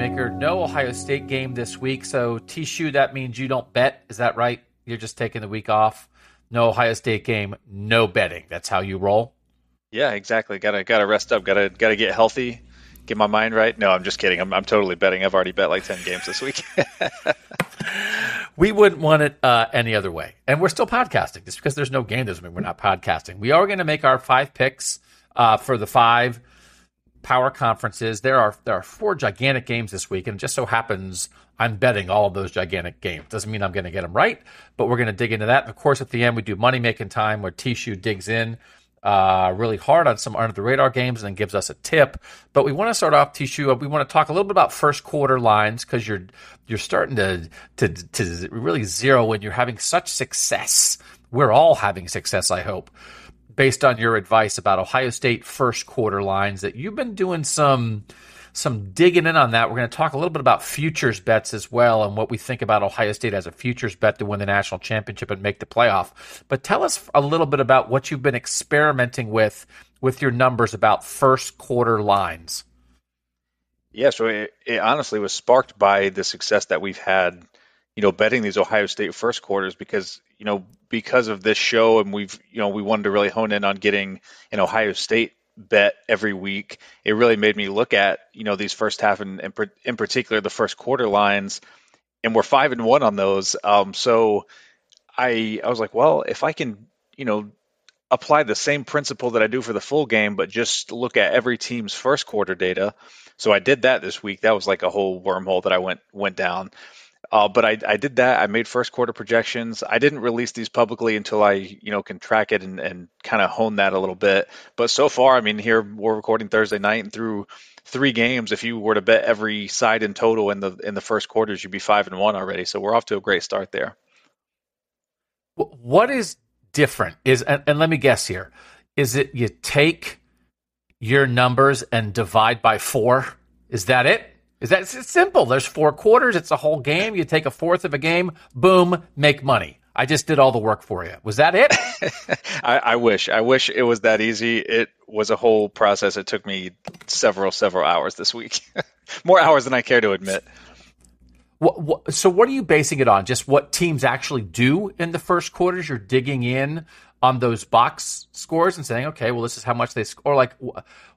No Ohio State game this week. So, T Shoe, that means you don't bet. Is that right? You're just taking the week off. No Ohio State game, no betting. That's how you roll. Yeah, exactly. Gotta gotta rest up. Gotta gotta get healthy. Get my mind right. No, I'm just kidding. I'm I'm totally betting. I've already bet like ten games this week. we wouldn't want it uh, any other way. And we're still podcasting. Just because there's no game doesn't mean we're not podcasting. We are going to make our five picks uh, for the five power conferences. There are there are four gigantic games this week, and it just so happens I'm betting all of those gigantic games. Doesn't mean I'm going to get them right, but we're going to dig into that. And of course, at the end, we do money making time where T Shoe digs in uh, really hard on some under the radar games and then gives us a tip. But we want to start off, T Shoe. We want to talk a little bit about first quarter lines because you're you're starting to to to really zero when you're having such success. We're all having success, I hope based on your advice about Ohio State first quarter lines that you've been doing some some digging in on that. We're going to talk a little bit about futures bets as well and what we think about Ohio State as a futures bet to win the national championship and make the playoff. But tell us a little bit about what you've been experimenting with with your numbers about first quarter lines. Yeah, so it, it honestly was sparked by the success that we've had you know, betting these Ohio State first quarters because, you know, because of this show and we've, you know, we wanted to really hone in on getting an Ohio State bet every week. It really made me look at, you know, these first half and in, in particular the first quarter lines and we're five and one on those. Um, so I, I was like, well, if I can, you know, apply the same principle that I do for the full game, but just look at every team's first quarter data. So I did that this week. That was like a whole wormhole that I went went down. Uh, but I, I did that. I made first quarter projections. I didn't release these publicly until I, you know, can track it and, and kind of hone that a little bit. But so far, I mean, here we're recording Thursday night, and through three games, if you were to bet every side in total in the in the first quarters, you'd be five and one already. So we're off to a great start there. What is different is, and, and let me guess here, is it you take your numbers and divide by four? Is that it? Is that it's simple? There's four quarters. It's a whole game. You take a fourth of a game. Boom, make money. I just did all the work for you. Was that it? I, I, wish. I wish it was that easy. It was a whole process. It took me several, several hours this week. More hours than I care to admit. What, what, so, what are you basing it on? Just what teams actually do in the first quarters? You're digging in on those box scores and saying, okay, well, this is how much they score. Like,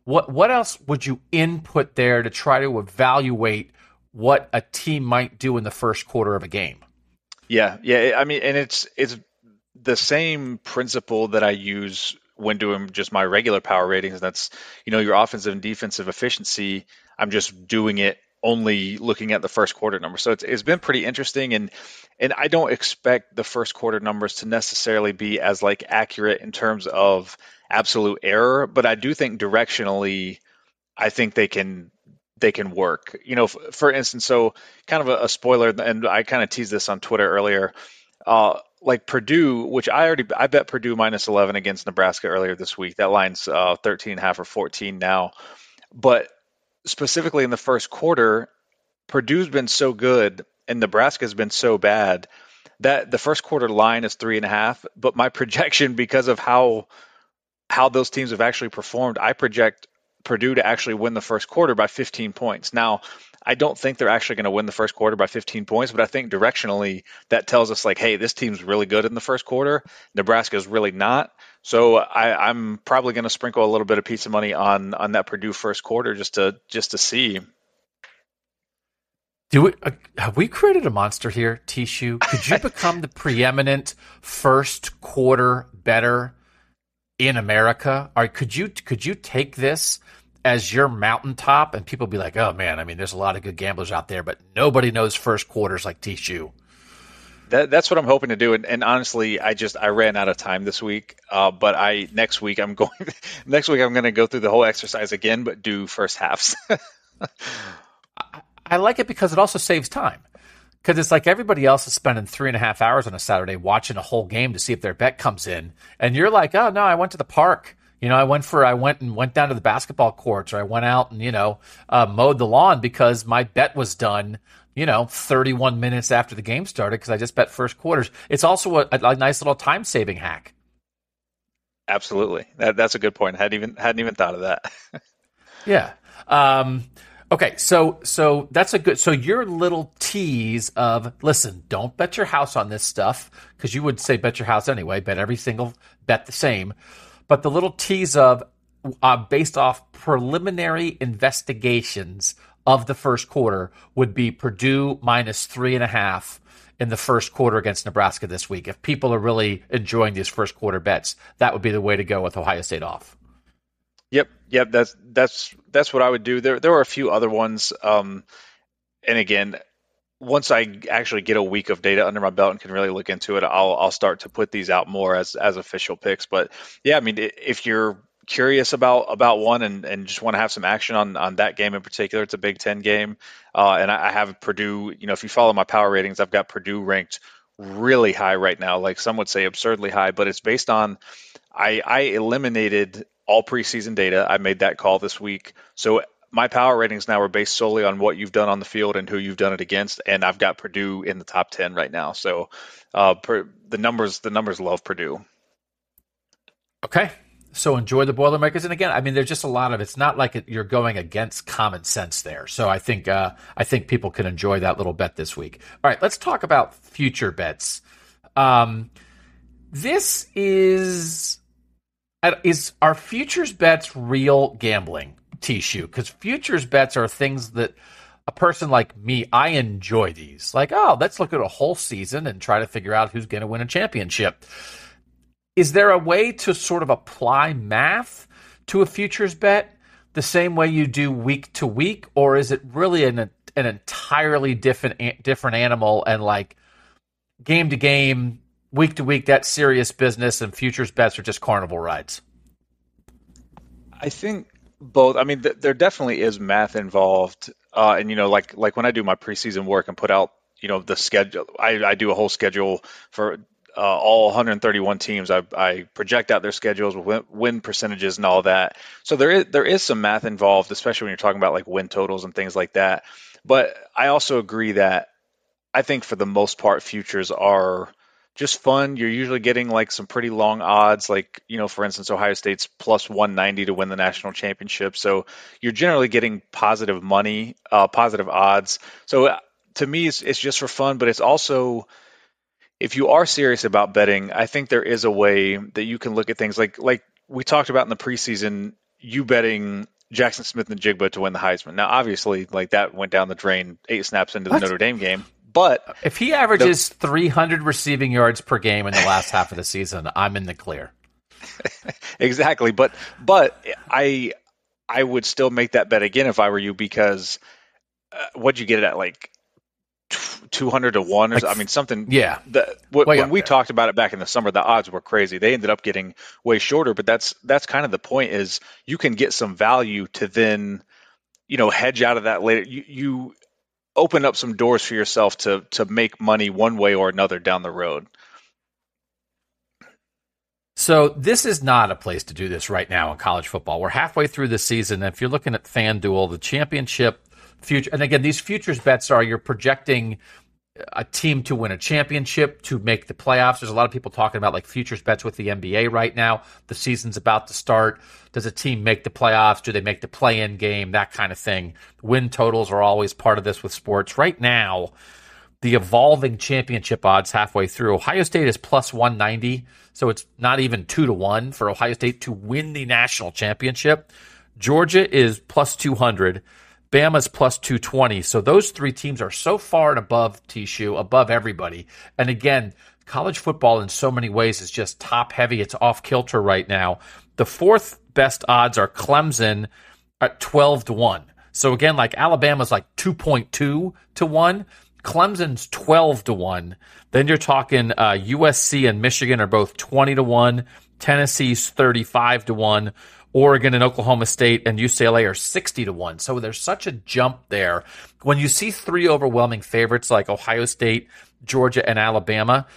what what else would you input there to try to evaluate what a team might do in the first quarter of a game? Yeah, yeah. I mean, and it's it's the same principle that I use when doing just my regular power ratings. That's you know your offensive and defensive efficiency. I'm just doing it only looking at the first quarter numbers. So it's, it's been pretty interesting and and I don't expect the first quarter numbers to necessarily be as like accurate in terms of absolute error, but I do think directionally I think they can they can work. You know, for instance, so kind of a, a spoiler and I kind of teased this on Twitter earlier. Uh, like Purdue, which I already I bet Purdue minus 11 against Nebraska earlier this week. That line's uh, 13 and a half or 14 now. But specifically in the first quarter, Purdue's been so good and Nebraska's been so bad that the first quarter line is three and a half. But my projection, because of how how those teams have actually performed, I project Purdue to actually win the first quarter by 15 points. Now, I don't think they're actually going to win the first quarter by 15 points, but I think directionally that tells us like, hey, this team's really good in the first quarter. Nebraska is really not. So I, am probably going to sprinkle a little bit of pizza money on on that Purdue first quarter just to just to see. Do we uh, have we created a monster here, T Shoe? Could you become the preeminent first quarter better in America? Or could you could you take this as your mountaintop and people be like, oh man, I mean, there's a lot of good gamblers out there, but nobody knows first quarters like T Shoe that, that's what I'm hoping to do. And, and, honestly, I just I ran out of time this week. Uh, but I next week I'm going next week I'm going to go through the whole exercise again, but do first halves. I, I like it because it also saves time. Because it's like everybody else is spending three and a half hours on a Saturday watching a whole game to see if their bet comes in, and you're like, oh no, I went to the park You know, I went for I went and went down to the basketball courts, or I went out and you know uh, mowed the lawn because my bet was done. You know, 31 minutes after the game started because I just bet first quarters. It's also a, a nice little time saving hack. Absolutely, that, that's a good point. hadn't even hadn't even thought of that. yeah. Um, Okay, so so that's a good. So your little tease of listen, don't bet your house on this stuff because you would say bet your house anyway. Bet every single bet the same, but the little tease of uh, based off preliminary investigations of the first quarter would be Purdue minus three and a half in the first quarter against Nebraska this week. If people are really enjoying these first quarter bets, that would be the way to go with Ohio State off. Yep, yep. That's that's that's what I would do. There there were a few other ones, um, and again, once I actually get a week of data under my belt and can really look into it, I'll I'll start to put these out more as as official picks. But yeah, I mean, if you're curious about about one and, and just want to have some action on on that game in particular, it's a Big Ten game, uh, and I, I have Purdue. You know, if you follow my power ratings, I've got Purdue ranked really high right now. Like some would say, absurdly high, but it's based on I I eliminated all preseason data. I made that call this week. So my power ratings now are based solely on what you've done on the field and who you've done it against, and I've got Purdue in the top ten right now. So uh, per, the numbers, the numbers love Purdue. Okay, so enjoy the Boilermakers, and again, I mean, there's just a lot of. It's not like you're going against common sense there. So I think uh, I think people can enjoy that little bet this week. All right, let's talk about future bets. Um, this is is are futures bets real gambling, T Shoe? Because futures bets are things that a person like me, I enjoy these. Like, oh, let's look at a whole season and try to figure out who's going to win a championship. Is there a way to sort of apply math to a futures bet the same way you do week to week, or is it really an an entirely different different animal and like game to game? week to week, that's serious business, and futures bets are just carnival rides? I think both. I mean, th- there definitely is math involved, uh, and you know, like like when I do my preseason work and put out, you know, the schedule. I, I do a whole schedule for uh, all 131 teams. I, I, project out their schedules with win, percentages and all that. So there is there is some math involved, especially when you're talking about like win totals and things like that. But I also agree that I think for the most part, futures are just fun. You're usually getting like some pretty long odds, like, you know, for instance, Ohio State's plus 190 to win the national championship. So you're generally getting positive money, uh, positive odds. So uh, to me, it's, it's just for fun, but it's also, if you are serious about betting, I think there is a way that you can look at things like, like we talked about in the preseason, you betting Jackson Smith-Njigba to win the Heisman. Now, obviously, like that went down the drain eight snaps into the what? Notre Dame game. But if he averages the, 300 receiving yards per game in the last half of the season, I'm in the clear. exactly, but but I I would still make that bet again if I were you because uh, what'd you get it at like 200 to 1 or like, I mean something yeah. the, when we there. talked about it back in the summer the odds were crazy. They ended up getting way shorter but that's that's kind of the point is you can get some value to then you know hedge out of that later. You you open up some doors for yourself to to make money one way or another down the road. So this is not a place to do this right now in college football. We're halfway through the season. If you're looking at FanDuel, the championship future, and again, these futures bets are you're projecting a team to win a championship, to make the playoffs. There's a lot of people talking about like futures bets with the NBA right now. The season's about to start. Does a team make the playoffs? Do they make the play in game? That kind of thing. Win totals are always part of this with sports. Right now, the evolving championship odds halfway through. Ohio State is plus 190, so it's not even two to one for Ohio State to win the national championship. Georgia is plus 200. Bama's plus 220. So those three teams are so far and above T Shoe, above everybody. And again, college football in so many ways is just top heavy. It's off kilter right now. The fourth best odds are Clemson at 12 to 1. So again, like Alabama's like 2.2 to 1. Clemson's 12 to 1. Then you're talking uh, USC and Michigan are both 20 to 1. Tennessee's 35 to 1. Oregon and Oklahoma State and UCLA are 60 to 1. So there's such a jump there. When you see three overwhelming favorites like Ohio State, Georgia, and Alabama,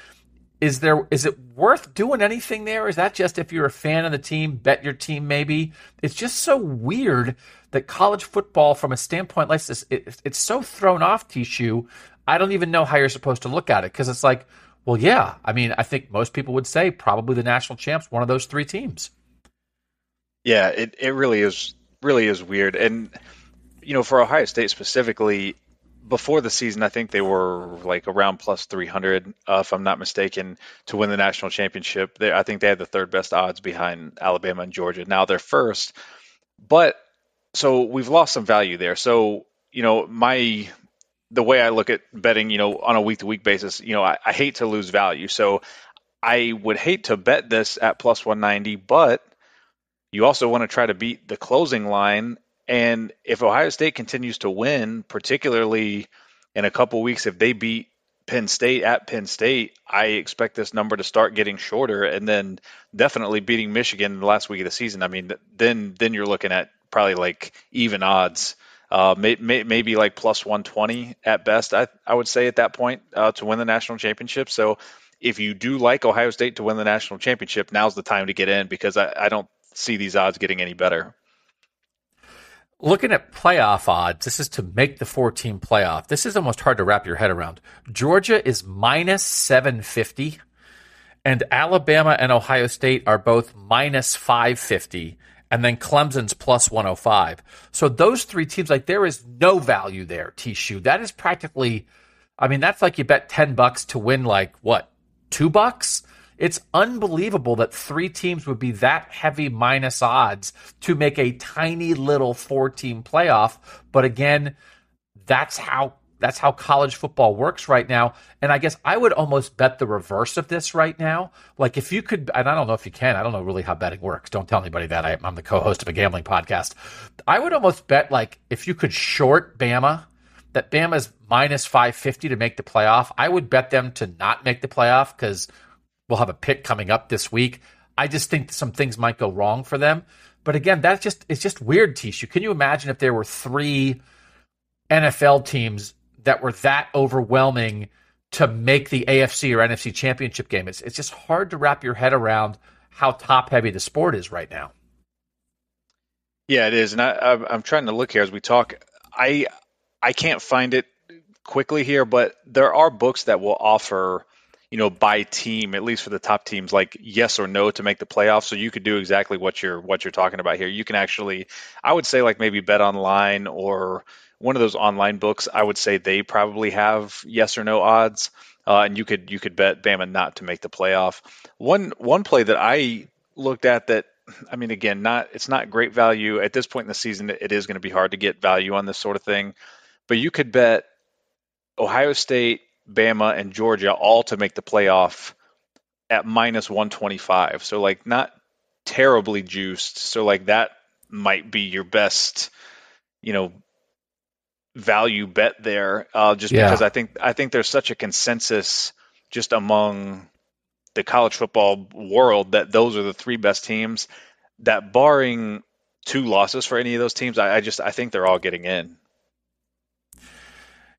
is there is it worth doing anything there? Is that just if you're a fan of the team, bet your team maybe? It's just so weird that college football, from a standpoint like this, it, it's so thrown off T Shoe. I don't even know how you're supposed to look at it because it's like, well, yeah. I mean, I think most people would say probably the national champs, one of those three teams. Yeah, it, it really is really is weird. And you know, for Ohio State specifically, before the season, I think they were like around plus 300, uh, if I'm not mistaken, to win the national championship. They, I think they had the third best odds behind Alabama and Georgia. Now they're first, but so we've lost some value there. So you know, my the way I look at betting, you know, on a week to week basis, you know, I, I hate to lose value. So I would hate to bet this at plus 190, but you also want to try to beat the closing line and if Ohio State continues to win, particularly in a couple weeks, if they beat Penn State at Penn State, I expect this number to start getting shorter, and then definitely beating Michigan in the last week of the season. I mean, then then you're looking at probably like even odds, uh, may, may, maybe like plus 120 at best. I I would say at that point uh, to win the national championship. So if you do like Ohio State to win the national championship, now's the time to get in because I, I don't see these odds getting any better. Looking at playoff odds, this is to make the four team playoff. This is almost hard to wrap your head around. Georgia is minus 750, and Alabama and Ohio State are both minus 550, and then Clemson's plus 105. So those three teams, like there is no value there, T Shoe. That is practically, I mean, that's like you bet 10 bucks to win like what, two bucks? It's unbelievable that three teams would be that heavy minus odds to make a tiny little four team playoff. But again, that's how that's how college football works right now. And I guess I would almost bet the reverse of this right now. Like if you could, and I don't know if you can, I don't know really how betting works. Don't tell anybody that I, am the co-host of a gambling podcast. I would almost bet like if you could short Bama, that Bama's minus 550 to make the playoff. I would bet them to not make the playoff because we'll have a pick coming up this week. I just think some things might go wrong for them. But again, that's just it's just weird, T Shoe. Can you imagine if there were three NFL teams that were that overwhelming to make the AFC or NFC championship game? It's it's just hard to wrap your head around how top heavy the sport is right now. Yeah, it is, and I, I'm trying to look here as we talk. I I can't find it quickly here, but there are books that will offer you know, by team, at least for the top teams, like yes or no to make the playoffs. So you could do exactly what you're what you're talking about here. You can actually, I would say, like maybe bet online or one of those online books. I would say they probably have yes or no odds, uh, and you could you could bet Bama not to make the playoff. One one play that I looked at that. I mean, again, not it's not great value at this point in the season. It is going to be hard to get value on this sort of thing, but you could bet Ohio State Bama, and Georgia all to make the playoff at minus 125. So like not terribly juiced. So like that might be your best, you know, value bet there. Uh, just yeah. because I think I think there's such a consensus just among the college football world that those are the three best teams. That barring two losses for any of those teams, I, I just I think they're all getting in.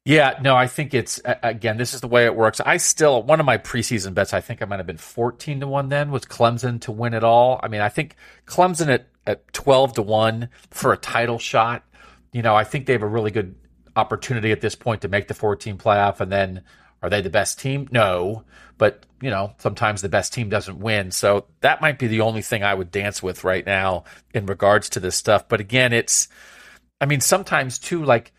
Yeah, no, I think it's again. This is the way it works. I still one of my preseason bets. I think I might have been fourteen to one. Then was Clemson to win it all. I mean, I think Clemson at at twelve to one for a title shot. You know, I think they have a really good opportunity at this point to make the fourteen playoff. And then, are they the best team? No, but you know, sometimes the best team doesn't win. So that might be the only thing I would dance with right now in regards to this stuff. But again, it's. I mean, sometimes too, like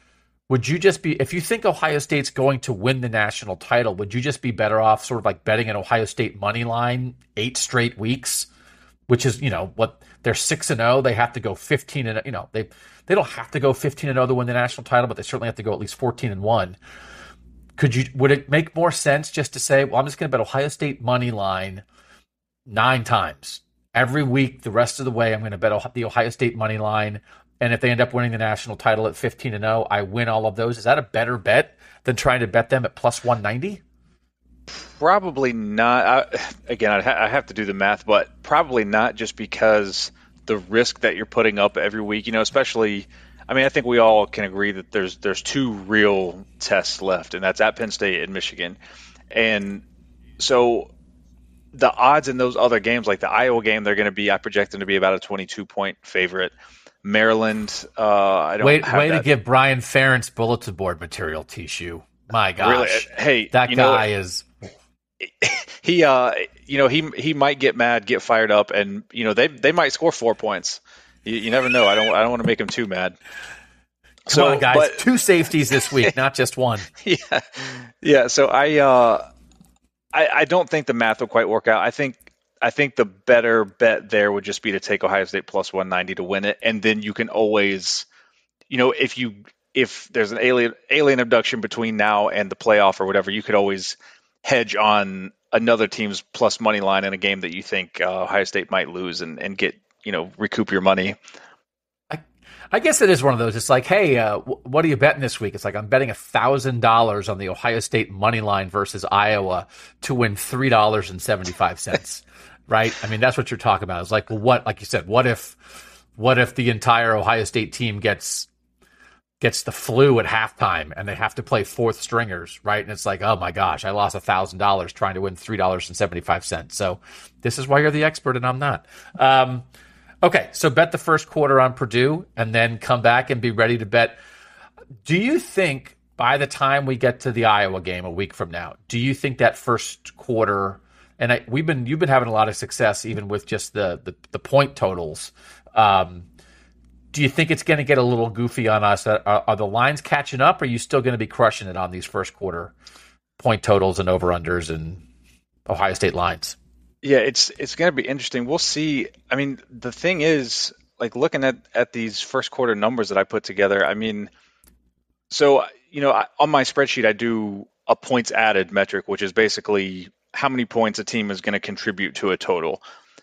would you just be if you think Ohio State's going to win the national title, would you just be better off sort of like betting an Ohio State money line eight straight weeks, which is, you know, what they're 6 and 0, they have to go 15 and you know, they they don't have to go 15 and 0 to win the national title, but they certainly have to go at least 14 and 1. Could you would it make more sense just to say, well, I'm just going to bet Ohio State money line 9 times. Every week the rest of the way I'm going to bet the Ohio State money line and if they end up winning the national title at 15 and 0, I win all of those. Is that a better bet than trying to bet them at plus 190? Probably not. I, again, I'd ha- I have to do the math, but probably not just because the risk that you're putting up every week, you know, especially I mean, I think we all can agree that there's there's two real tests left, and that's at Penn State and Michigan. And so the odds in those other games, like the Iowa game, they're going to be I project them to be about a 22 point favorite. Maryland, uh, I don't way, have way that. to give Brian Ferentz bulletin board material, T Shoe. My gosh, Really? Hey, that you know guy is he uh you know he he might get mad get fired up and you know they they might score four points you, you never know i don't i don't want to make him too mad Come on, guys. but- Two safeties this week, not just one. yeah yeah so i uh i i don't think the math will quite work out i think i think the better bet there would just be to take ohio state plus 190 to win it. And then you can always you know if you if there's an alien alien abduction between now and the playoff or whatever you could always hedge on another team's plus money line in a game that you think uh, ohio state might lose and, and get you know recoup your money I guess it is one of those. It's like, hey, uh, wh- what are you betting this week? It's like I'm betting thousand dollars on the Ohio State money line versus Iowa to win three dollars and seventy five cents. right? I mean, that's what you're talking about. It's like, well, what? Like you said, what if, what if the entire Ohio State team gets gets the flu at halftime and they have to play fourth stringers, right? And it's like, oh my gosh, I lost thousand dollars trying to win three dollars and seventy five cents. So this is why you're the expert and I'm not. Um, Okay, so bet the first quarter on Purdue and then come back and be ready to bet. Do you think by the time we get to the Iowa game a week from now, do you think that first quarter and I, we've been you've been having a lot of success even with just the the, the point totals. Um, do you think it's going to get a little goofy on us? Are, are the lines catching up? Or are you still going to be crushing it on these first quarter point totals and over unders and Ohio State lines? Yeah, it's it's going to be interesting. We'll see. I mean, the thing is, like looking at at these first quarter numbers that I put together. I mean, so you know, I, on my spreadsheet, I do a points added metric, which is basically how many points a team is going to contribute to a total.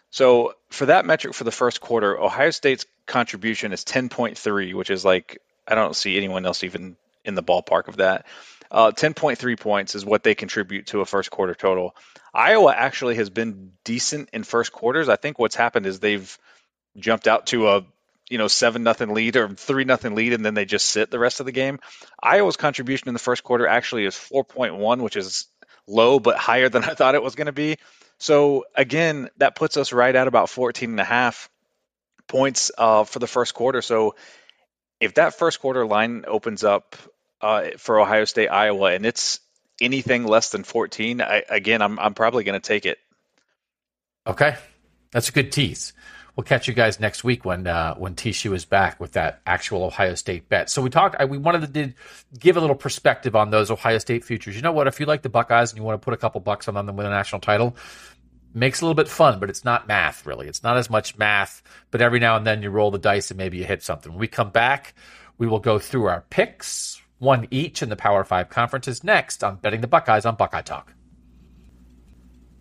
So for that metric for the first quarter, Ohio State's contribution is 10.3, which is like I don't see anyone else even in the ballpark of that. Uh, 10.3 points is what they contribute to a first quarter total. Iowa actually has been decent in first quarters. I think what's happened is they've jumped out to a you know seven nothing lead or three nothing lead, and then they just sit the rest of the game. Iowa's contribution in the first quarter actually is 4.1, which is low but higher than I thought it was going to be. So again, that puts us right at about 14 and a half points uh, for the first quarter. So if that first quarter line opens up uh, for Ohio State, Iowa, and it's anything less than 14, I, again, I'm I'm probably going to take it. Okay, that's a good tease. We'll catch you guys next week when uh, when T Shoe is back with that actual Ohio State bet. So we talked. I, we wanted to did, give a little perspective on those Ohio State futures. You know what? If you like the Buckeyes and you want to put a couple bucks on them to win a national title, makes a little bit fun, but it's not math really. It's not as much math. But every now and then you roll the dice and maybe you hit something. When we come back, we will go through our picks, one each in the Power Five conferences. Next on betting the Buckeyes on Buckeye Talk.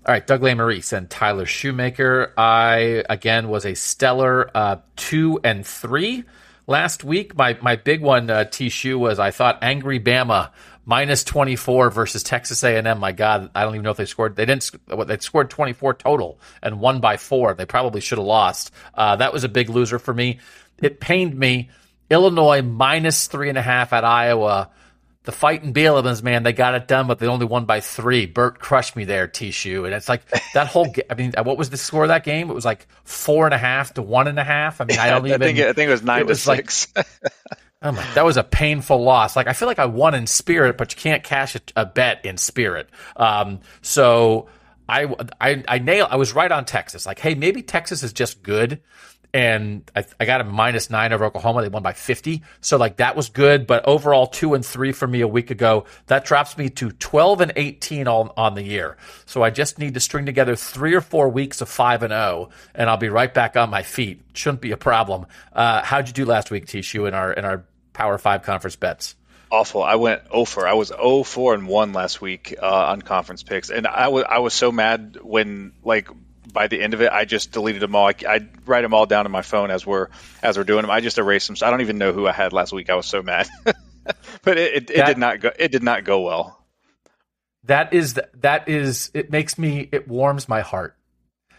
All right, Doug Maurice and Tyler Shoemaker. I again was a stellar uh, two and three last week. My my big one, uh, T Shoe, was I thought Angry Bama minus twenty four versus Texas A and M. My God, I don't even know if they scored. They didn't. They scored twenty four total and won by four. They probably should have lost. Uh, that was a big loser for me. It pained me. Illinois minus three and a half at Iowa the fighting Bielemas, man, they got it done, but they only won by three. Burt crushed me there, T Shoe, and it's like that whole. Ga- I mean, what was the score of that game? It was like four and a half to one and a half. I mean, I don't even. I think it, I think it was nine it to was like- six. Oh my, that was a painful loss. Like I feel like I won in spirit, but you can't cash a, a bet in spirit. Um, so I, I, I nailed. I was right on Texas. Like, hey, maybe Texas is just good. And I, I got a minus nine over Oklahoma. They won by 50. So like that was good. But overall, two and three for me a week ago. That drops me to 12 and 18 on, on the year. So I just need to string together three or four weeks of five and oh, and I'll be right back on my feet. Shouldn't be a problem. Uh, how'd you do last week, T Shoe, in our, in our Power Five conference bets? Awful. I went 0 for. I was 0 4 and 1 last week uh, on conference picks. And I was I was so mad when like by the end of it, I just deleted them all. I, I write them all down on my phone as we're as we're doing them. I just erased them. So I don't even know who I had last week. I was so mad, but it, it, it That- did not go. It did not go well. That is that is it makes me it warms my heart.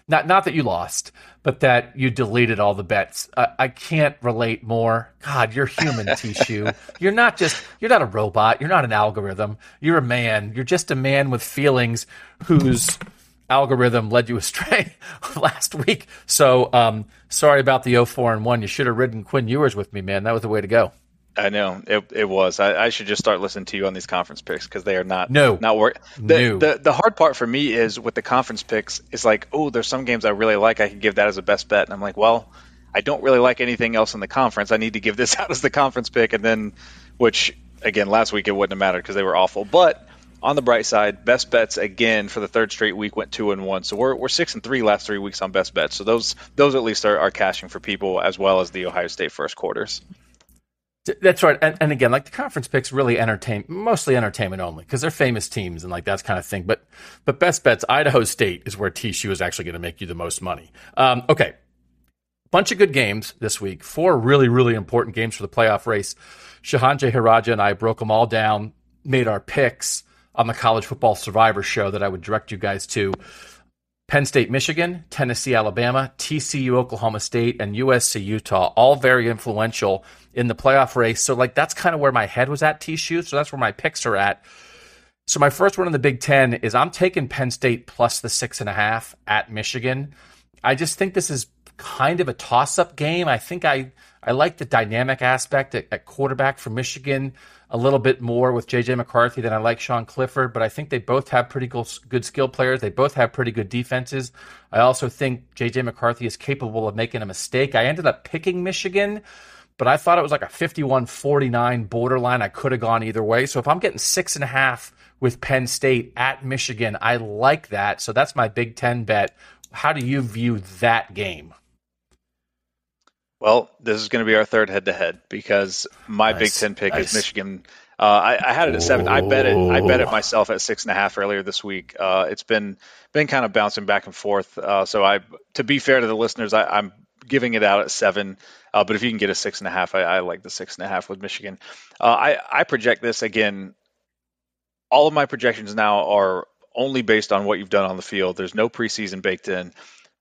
Not not that you lost, but that you deleted all the bets. I, I can't relate more. God, you're human, T Shoe. You're not just you're not a robot. You're not an algorithm. You're a man. You're just a man with feelings who's algorithm led you astray last week. So um, sorry about the 04 and 1. You should have ridden Quinn Ewers with me, man. That was the way to go. I know it. It was. I, I should just start listening to you on these conference picks because they are not. No, not work. The, no. the the hard part for me is with the conference picks is like, oh, there's some games I really like. I can give that as a best bet, and I'm like, well, I don't really like anything else in the conference. I need to give this out as the conference pick, and then, which again, last week it wouldn't have mattered because they were awful. But on the bright side, best bets again for the third straight week went two and one. So we're, we're six and three last three weeks on best bets. So those those at least are, are cashing for people as well as the Ohio State first quarters. That's right, and, and, again, like the conference picks, really entertain, mostly entertainment only, because they're famous teams and like that kind of thing. But but best bets, Idaho State is where T Shoe is actually going to make you the most money. Um, okay, bunch of good games this week. Four really really important games for the playoff race. Shehan Jeyarajah and I broke them all down, made our picks on the College Football Survivor Show that I would direct you guys to. Penn State, Michigan, Tennessee, Alabama, T Shoe, Oklahoma State, and USC, Utah, all very influential in the playoff race. So, like, that's kind of where my head was at, TCU. So, that's where my picks are at. So, my first one in the Big Ten is I'm taking Penn State plus the six and a half at Michigan. I just think this is kind of a toss up game. I think I, I like the dynamic aspect at, at quarterback for Michigan a little bit more with JJ McCarthy than I like Sean Clifford, but I think they both have pretty good skill players. They both have pretty good defenses. I also think JJ McCarthy is capable of making a mistake. I ended up picking Michigan, but I thought it was like a 51 49 borderline. I could have gone either way. So if I'm getting six and a half with Penn State at Michigan, I like that. So that's my Big Ten bet. How do you view that game? Well, this is going to be our third head-to-head because my nice. Big Ten pick nice. is Michigan. Uh, I, I, had it at seven. I bet it. I bet it myself at six and a half earlier this week. Uh, it's been been kind of bouncing back and forth. Uh, so I, to be fair to the listeners, I, am giving it out at seven. Uh, but if you can get a six and a half, I, I like the six and a half with Michigan. Uh, I I project this again. All of my projections now are only based on what you've done on the field. There's no preseason baked in.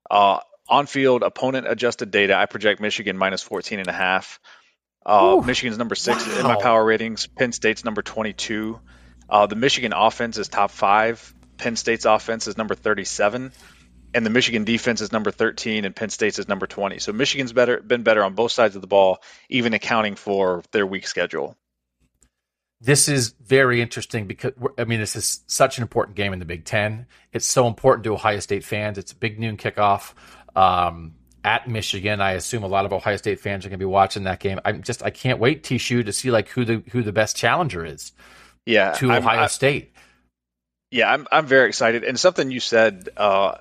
Uh, on field opponent adjusted data, I project Michigan minus 14 and a half. Uh, Michigan's number six wow. in my power ratings. Penn State's number 22. Uh, the Michigan offense is top five. Penn State's offense is number 37. And the Michigan defense is number 13, and Penn State's is number 20. So Michigan's better, been better on both sides of the ball, even accounting for their weak schedule. This is very interesting because I mean this is such an important game in the Big Ten. It's so important to Ohio State fans. It's a big noon kickoff um, at Michigan. I assume a lot of Ohio State fans are going to be watching that game. I'm just I can't wait, T Shoe, to see like who the who the best challenger is. Yeah, to I'm, Ohio I, State. Yeah, I'm I'm very excited. And something you said uh,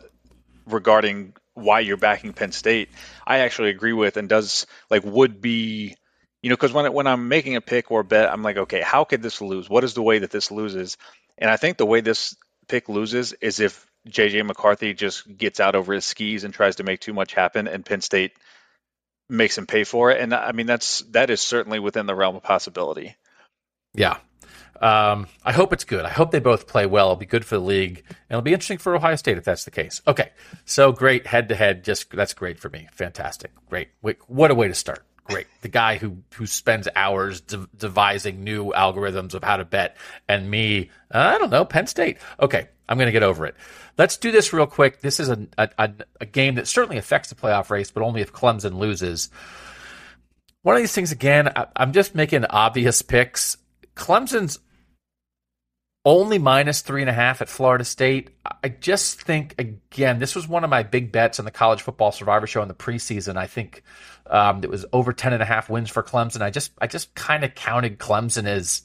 regarding why you're backing Penn State, I actually agree with, and does like would be. You know, because when when I'm making a pick or a bet, I'm like, okay, how could this lose? What is the way that this loses? And I think the way this pick loses is if JJ McCarthy just gets out over his skis and tries to make too much happen, and Penn State makes him pay for it. And I mean, that's that is certainly within the realm of possibility. Yeah. Um, I hope it's good. I hope they both play well. It'll be good for the league, and it'll be interesting for Ohio State if that's the case. Okay, so great head to head. Just that's great for me. Fantastic. Great. What a way to start great. The guy who who spends hours de- devising new algorithms of how to bet, and me, I don't know, Penn State. Okay, I'm going to get over it. Let's do this real quick. This is a, a, a game that certainly affects the playoff race, but only if Clemson loses. One of these things, again, I, I'm just making obvious picks. Clemson's only minus three and a half at Florida State. I just think, again, this was one of my big bets on the college football survivor show in the preseason. I think um, it was over 10 and a half wins for Clemson. I just, I just kind of counted Clemson as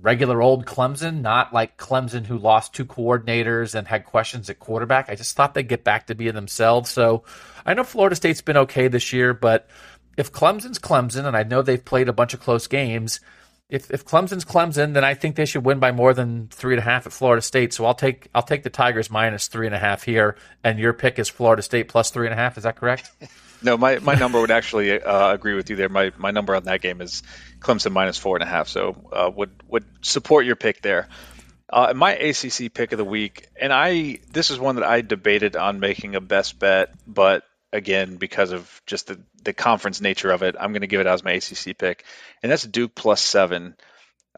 regular old Clemson, not like Clemson who lost two coordinators and had questions at quarterback. I just thought they'd get back to being themselves. So I know Florida State's been okay this year, but if Clemson's Clemson, and I know they've played a bunch of close games, if if Clemson's Clemson, then I think they should win by more than three and a half at Florida State. So I'll take I'll take the Tigers minus three and a half here, and your pick is Florida State plus three and a half. Is that correct? no, my, my number would actually uh, agree with you there. My my number on that game is Clemson minus four and a half. So uh, would would support your pick there. Uh, my ACC pick of the week, and I this is one that I debated on making a best bet, but again because of just the, the conference nature of it. I'm going to give it as my ACC pick, and that's Duke plus seven.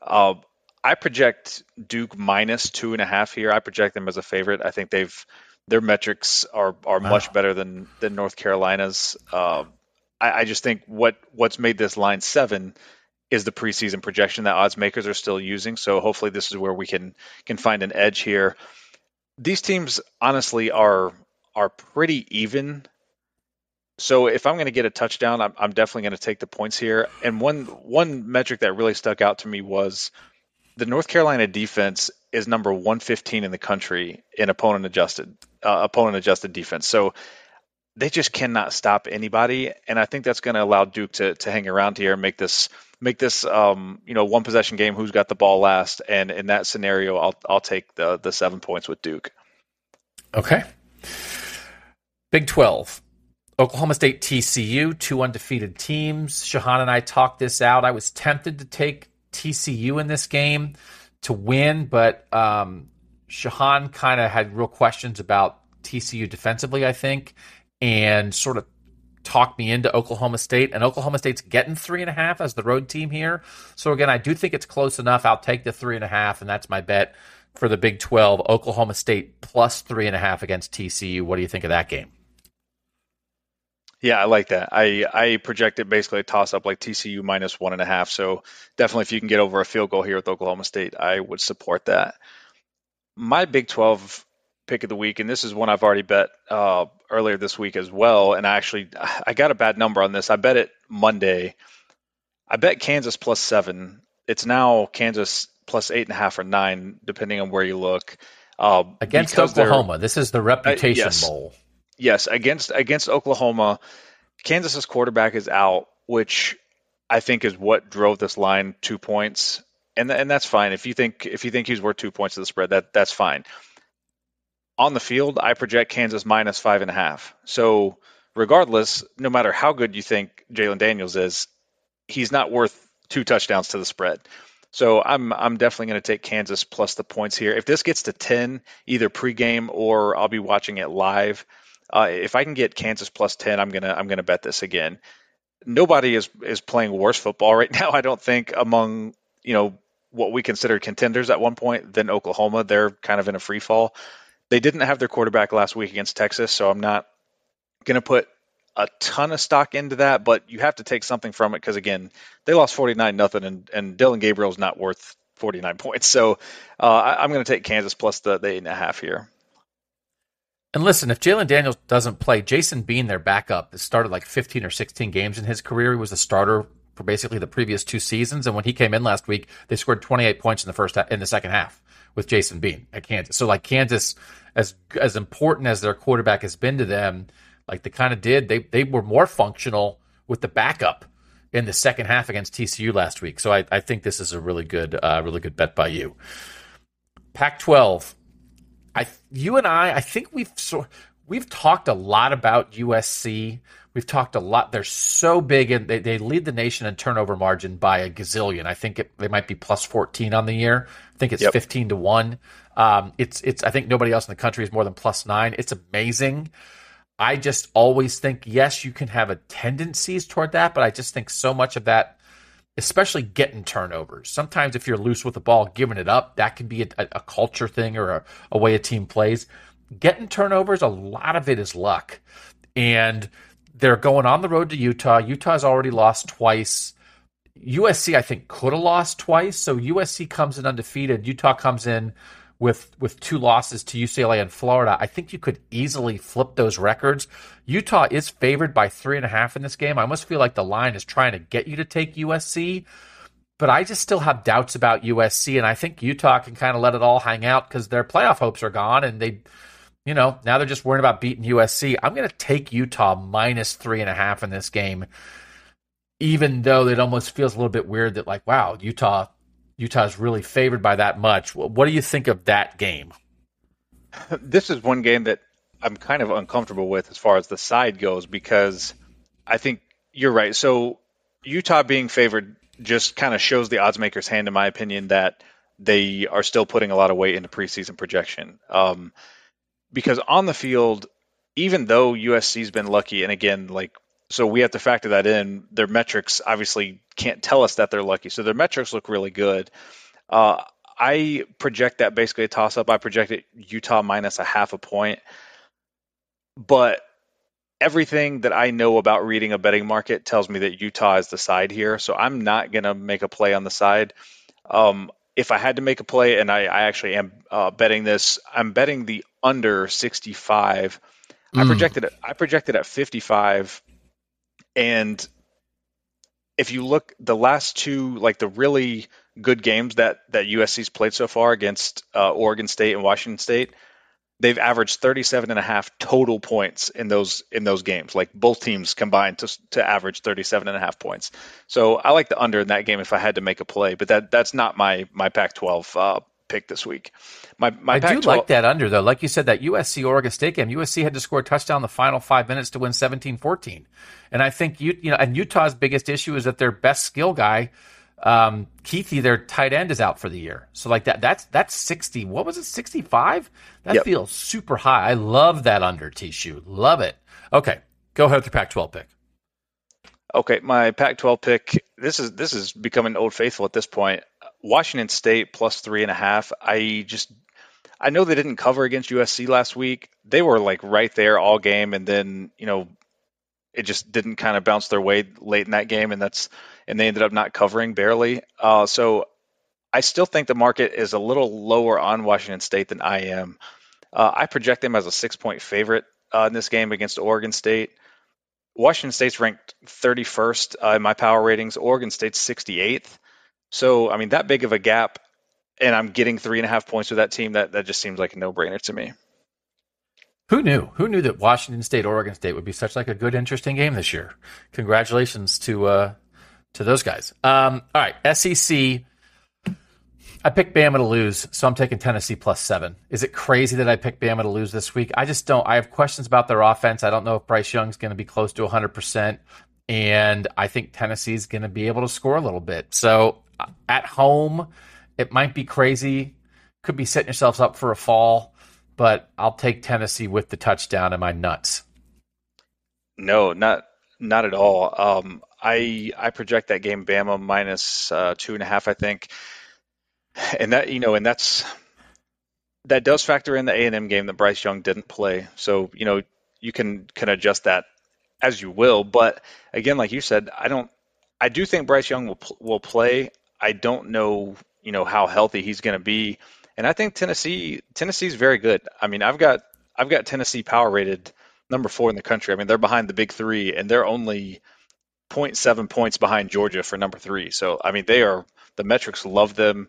Uh, I project Duke minus two and a half here. I project them as a favorite. I think they've their metrics are are wow. much better than than North Carolina's. Uh, I, I just think what what's made this line seven is the preseason projection that odds makers are still using. So hopefully this is where we can can find an edge here. These teams honestly are are pretty even. So if I'm going to get a touchdown, I'm, I'm definitely going to take the points here. And one one metric that really stuck out to me was the North Carolina defense is number 115 in the country in opponent adjusted uh, opponent adjusted defense. So they just cannot stop anybody, and I think that's going to allow Duke to to hang around here and make this make this um, you know one possession game. Who's got the ball last? And in that scenario, I'll I'll take the the seven points with Duke. Okay. Big Twelve. Oklahoma State TCU, two undefeated teams. Shehan and I talked this out. I was tempted to take TCU in this game to win, but um, Shehan kind of had real questions about TCU defensively, I think, and sort of talked me into Oklahoma State. And Oklahoma State's getting three and a half as the road team here. So again, I do think it's close enough. I'll take the three and a half, and that's my bet for the Big 12. Oklahoma State plus three and a half against TCU. What do you think of that game? Yeah, I like that. I I projected basically a toss up like TCU minus one and a half. So definitely, if you can get over a field goal here with Oklahoma State, I would support that. My Big 12 pick of the week, and this is one I've already bet uh, earlier this week as well. And I actually I got a bad number on this. I bet it Monday. I bet Kansas plus seven. It's now Kansas plus eight and a half or nine, depending on where you look. Uh, against Oklahoma, this is the reputation uh, yes, bowl. Yes, against against Oklahoma, Kansas's quarterback is out, which I think is what drove this line two points, and and that's fine. If you think if you think he's worth two points of the spread, that that's fine on the field, I project Kansas minus five and a half. So, regardless, no matter how good you think Jalon Daniels is, he's not worth two touchdowns to the spread. So I'm I'm definitely going to take Kansas plus the points here. If this gets to ten, either pregame or I'll be watching it live. Uh, if I can get Kansas plus ten, I'm gonna I'm gonna bet this again. Nobody is is playing worse football right now. I don't think among you know what we considered contenders at one point than Oklahoma. They're kind of in a free fall. They didn't have their quarterback last week against Texas, so I'm not going to put a ton of stock into that, but you have to take something from it because again, they lost 49 nothing, and and Dillon Gabriel's not worth 49 points. So uh, I, am going to take Kansas plus the, the eight and a half here. And listen, if Jalon Daniels doesn't play, Jason Bean, their backup, started like 15 or 16 games in his career. He was a starter for basically the previous two seasons, and when he came in last week, they scored 28 points in the first in the second half with Jason Bean at Kansas. So like Kansas, as as important as their quarterback has been to them, like they kind of did, they they were more functional with the backup in the second half against TCU last week. So I, I think this is a really good uh, really good bet by you. Pac-12, I you and I I think we've so we've talked a lot about USC. We've talked a lot. They're so big and they, they lead the nation in turnover margin by a gazillion. I think it, they might be plus 14 on the year. I think it's yep. 15 to 1. Um, it's, it's, I think nobody else in the country is more than plus nine. It's amazing. I just always think, yes, you can have a tendencies toward that, but I just think so much of that, especially getting turnovers. Sometimes if you're loose with the ball, giving it up, that can be a, a culture thing or a, a way a team plays. Getting turnovers, a lot of it is luck. And they're going on the road to Utah. Utah's already lost twice. USC, I think, could have lost twice. So USC comes in undefeated. Utah comes in with with two losses to UCLA and Florida. I think you could easily flip those records. Utah is favored by three and a half in this game. I almost feel like the line is trying to get you to take USC, but I just still have doubts about USC, and I think Utah can kind of let it all hang out because their playoff hopes are gone, and they, you know, now they're just worrying about beating USC. I'm going to take Utah minus three and a half in this game even though it almost feels a little bit weird that like wow utah utah's really favored by that much. What do you think of that game? This is one game that i'm kind of uncomfortable with as far as the side goes because i think you're right. So utah being favored just kind of shows the odds makers hand in my opinion that they are still putting a lot of weight into preseason projection. Um, because on the field even though usc's been lucky and again like so we have to factor that in. Their metrics obviously can't tell us that they're lucky. So their metrics look really good. Uh, I project that basically a toss up. I projected Utah minus a half a point, but everything that I know about reading a betting market tells me that Utah is the side here. So I'm not going to make a play on the side. Um, if I had to make a play, and I, I actually am uh, betting this, I'm betting the under 65. Mm. I projected it. I projected at 55, and if you look the last two, like the really good games that that USC's played so far against uh, Oregon State and Washington State, they've averaged 37 and a half total points in those in those games. Like both teams combined to to average 37 and a half points. So i like the under in that game if i had to make a play but that that's not my my pac 12 uh, pick this week my, my i Pac-12, do like that under though like you said that usc oregon state game usc had to score a touchdown the final five minutes to win 17-14 and i think you you know and utah's biggest issue is that their best skill guy um, Kuithe, their tight end, is out for the year. So like that, that's that's sixty. What was it? Sixty five. That yep. feels super high. I love that under T Shoe. Love it. Okay, go ahead with your Pac twelve pick. Okay, my Pac twelve pick. This is this is becoming old faithful at this point. Washington State plus three and a half. I just I know they didn't cover against USC last week. They were like right there all game, and then you know it just didn't kind of bounce their way late in that game, and that's and they ended up not covering barely. Uh, so I still think the market is a little lower on Washington State than I am. Uh, I project them as a six point favorite uh, in this game against Oregon State. Washington State's ranked 31st uh, in my power ratings. Oregon State's 68th. So I mean that big of a gap, and I'm getting three and a half points with that team. That that just seems like a no brainer to me. Who knew? Who knew that Washington State, Oregon State would be such like a good, interesting game this year? Congratulations to uh, to those guys. Um, all right, SEC. I picked Bama to lose, so I'm taking Tennessee plus seven. Is it crazy that I picked Bama to lose this week? I just don't. I have questions about their offense. I don't know if Bryce Young's going to be close to 100%. And I think Tennessee's going to be able to score a little bit. So at home, it might be crazy. Could be setting yourselves up for a fall but I'll take Tennessee with the touchdown. Am I nuts? No, not not at all. Um, I I project that game Bama minus, uh, two and a half, I think, and that you know, and that's that does factor in the A and M game that Bryce Young didn't play. So you know, you can can adjust that as you will. But again, like you said, I don't. I do think Bryce Young will will play. I don't know, you know, how healthy he's going to be. And I think Tennessee Tennessee's very good. I mean, I've got I've got Tennessee power rated number four in the country. I mean, they're behind the big three, and they're only 0.7 points behind Georgia for number three. So I mean, they are the metrics love them.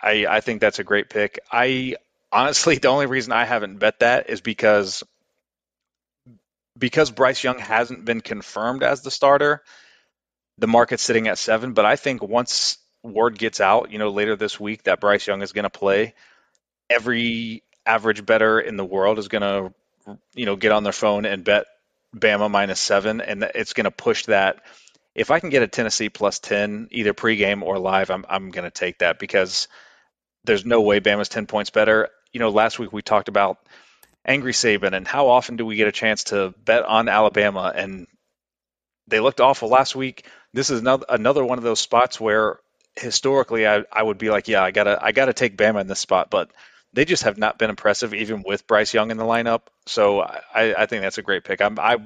I I think that's a great pick. I honestly the only reason I haven't bet that is because because Bryce Young hasn't been confirmed as the starter. The market's sitting at seven, but I think once word gets out, you know, later this week that Bryce Young is going to play, every average better in the world is going to, you know, get on their phone and bet Bama minus seven, and it's going to push that. If I can get a Tennessee plus ten, either pregame or live, I'm I'm going to take that because there's no way Bama's ten points better. You know, last week we talked about angry Saban and how often do we get a chance to bet on Alabama, and they looked awful last week. This is another another one of those spots where historically I, I would be like, yeah, I gotta I gotta take Bama in this spot, but they just have not been impressive even with Bryce Young in the lineup. So I, I think that's a great pick. I'm I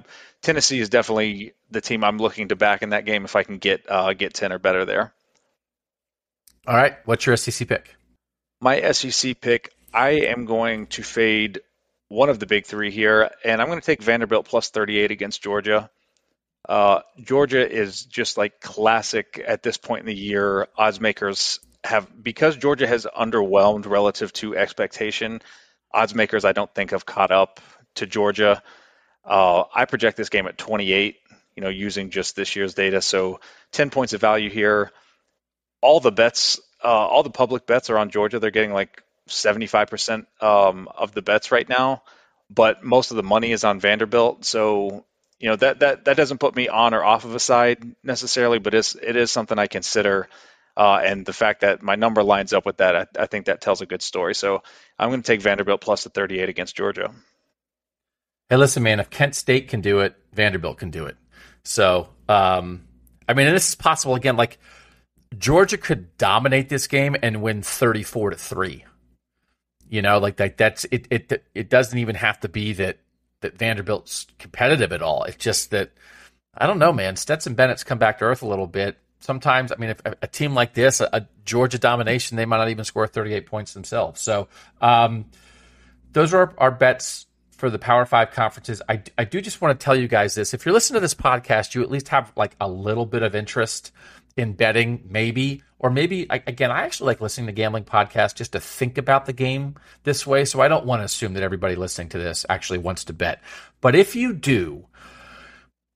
Tennessee is definitely the team I'm looking to back in that game if I can get uh, get ten or better there. All right, what's your SEC pick? My SEC pick, I am going to fade one of the big three here, and I'm going to take Vanderbilt plus 38 against Georgia. Uh, Georgia is just like classic at this point in the year. Odds makers have because Georgia has underwhelmed relative to expectation. Odds makers, I don't think, have caught up to Georgia. Uh, I project this game at 28. You know, using just this year's data, so 10 points of value here. All the bets, uh, all the public bets are on Georgia. They're getting like 75% um, of the bets right now, but most of the money is on Vanderbilt. So you know that that that doesn't put me on or off of a side necessarily, but it's it is something I consider. Uh, and the fact that my number lines up with that, I, I think that tells a good story. So I'm going to take Vanderbilt plus the 38 against Georgia. Hey, listen, man, if Kent State can do it, Vanderbilt can do it. So, um, I mean, this is possible again. Like Georgia could dominate this game and win 34 to 3. You know, like that that's it it it doesn't even have to be that that Vanderbilt's competitive at all. It's just that I don't know, man. Stetson Bennett's come back to earth a little bit. Sometimes, I mean, if a team like this, a, a Georgia domination, they might not even score 38 points themselves. So, um, those are our, our bets for the Power Five conferences. I, I do just want to tell you guys this. If you're listening to this podcast, you at least have like a little bit of interest in betting, maybe, or maybe again, I actually like listening to gambling podcasts just to think about the game this way. So I don't want to assume that everybody listening to this actually wants to bet. But if you do,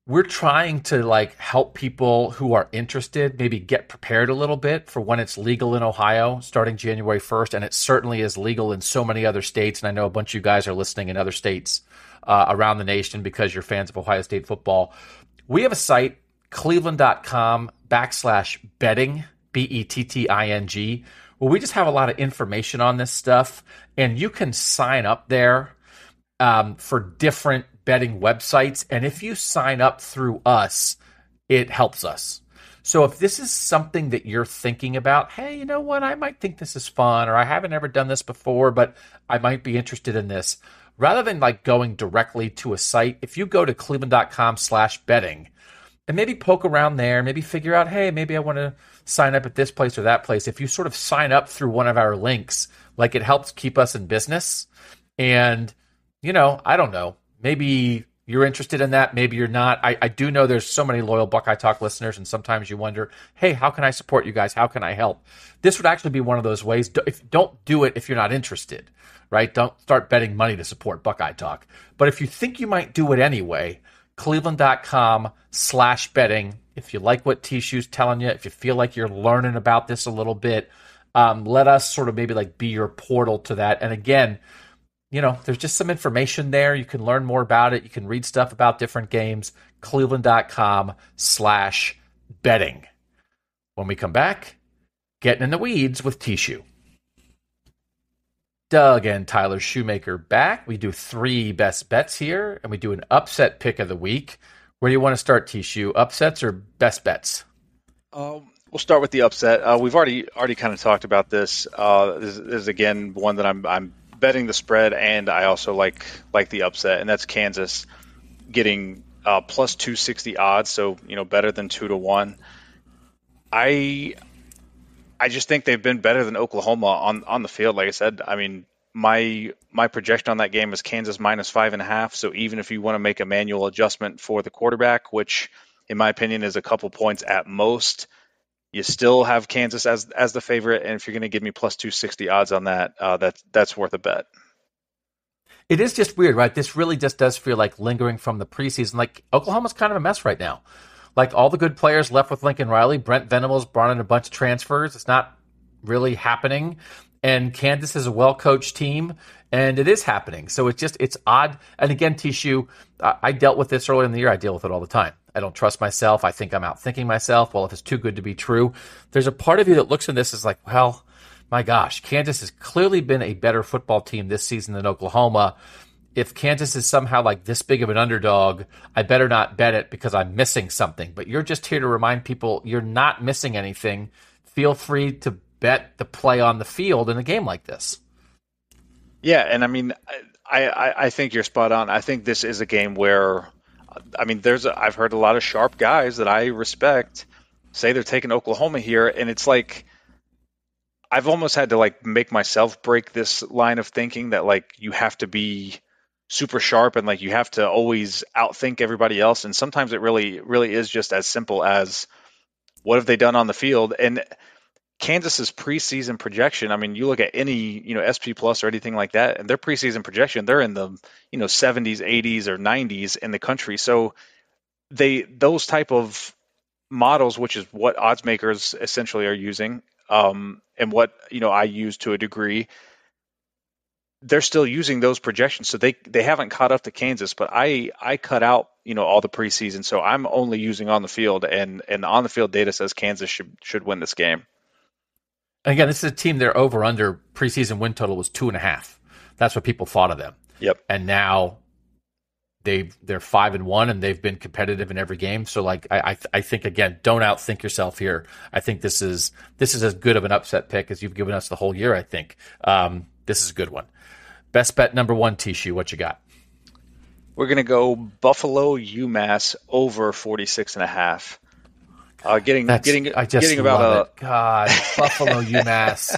we're trying to like help people who are interested maybe get prepared a little bit for when it's legal in Ohio starting January 1st and it certainly is legal in so many other states and I know a bunch of you guys are listening in other states uh, around the nation because you're fans of Ohio State football. We have a site cleveland.com backslash betting, B E T T I N G, where we just have a lot of information on this stuff. And you can sign up there um, for different betting websites. And if you sign up through us, it helps us. So if this is something that you're thinking about, hey, you know what? I might think this is fun, or I haven't ever done this before, but I might be interested in this. Rather than like going directly to a site, if you go to cleveland.com slash betting, and maybe poke around there, maybe figure out, hey, maybe I want to sign up at this place or that place. If you sort of sign up through one of our links, like it helps keep us in business. And, you know, I don't know, maybe you're interested in that, maybe you're not. I, I do know there's so many loyal Buckeye Talk listeners, and sometimes you wonder, hey, how can I support you guys? How can I help? This would actually be one of those ways. If, don't do it if you're not interested, right? Don't start betting money to support Buckeye Talk. But if you think you might do it anyway, cleveland.com slash betting. If you like what T Shoe's telling you, if you feel like you're learning about this a little bit, um, let us sort of maybe like be your portal to that. And again, you know, there's just some information there. You can learn more about it. You can read stuff about different games. Cleveland.com slash betting. When we come back, getting in the weeds with T Shoe. Doug and Tyler Shoemaker back. We do three best bets here, and we do an upset pick of the week. Where do you want to start, T Shoe? Upsets or best bets? Um, we'll start with the upset. Uh, we've already already kind of talked about this. Uh, this, this, is again one that I'm I'm betting the spread, and I also like like the upset, and that's Kansas getting uh, plus two sixty odds, so you know better than two to one. I I just think they've been better than Oklahoma on on the field. Like I said, I mean my my projection on that game is Kansas minus five and a half. So even if you want to make a manual adjustment for the quarterback, which in my opinion is a couple points at most, you still have Kansas as as the favorite. And if you're going to give me plus two sixty odds on that, uh, that's that's worth a bet. It is just weird, right? This really just does feel like lingering from the preseason. Like Oklahoma's kind of a mess right now like all the good players left with Lincoln Riley. Brent Venables brought in a bunch of transfers. It's not really happening. And Kansas is a well coached team, and it is happening. So it's just it's odd. And again, T Shoe, I dealt with this earlier in the year. I deal with it all the time. I don't trust myself. I think I'm outthinking myself. Well, if it's too good to be true, there's a part of you that looks at this is like, well, my gosh, Kansas has clearly been a better football team this season than Oklahoma if Kansas is somehow like this big of an underdog, I better not bet it because I'm missing something. But you're just here to remind people you're not missing anything. Feel free to bet the play on the field in a game like this. Yeah, and I mean, I, I, I think you're spot on. I think this is a game where, I mean, there's I've heard a lot of sharp guys that I respect say they're taking Oklahoma here, and it's like I've almost had to like make myself break this line of thinking that like you have to be super sharp and like you have to always outthink everybody else. And sometimes it really really is just as simple as what have they done on the field? And Kansas's preseason projection I mean you look at any you know SP plus or anything like that and their preseason projection they're in the you know 70s 80s or 90s in the country. So they those type of models which is what odds makers essentially are using um, and what you know I use to a degree they're still using those projections, so they they haven't caught up to Kansas. But I I cut out you know all the preseason, so I'm only using on the field, and and on the field data says Kansas should should win this game. Again, this is a team. Their over under preseason win total was two and a half. That's what people thought of them. Yep. And now they they're five and one and they've been competitive in every game. So like I I, I think again, don't outthink yourself here. I think this is this is as good of an upset pick as you've given us the whole year. I think um, this is a good one. Best bet number one, T Shoe. What you got? We're gonna go Buffalo UMass over 46 and a half. Uh, getting That's, getting I just getting about a it. God Buffalo UMass.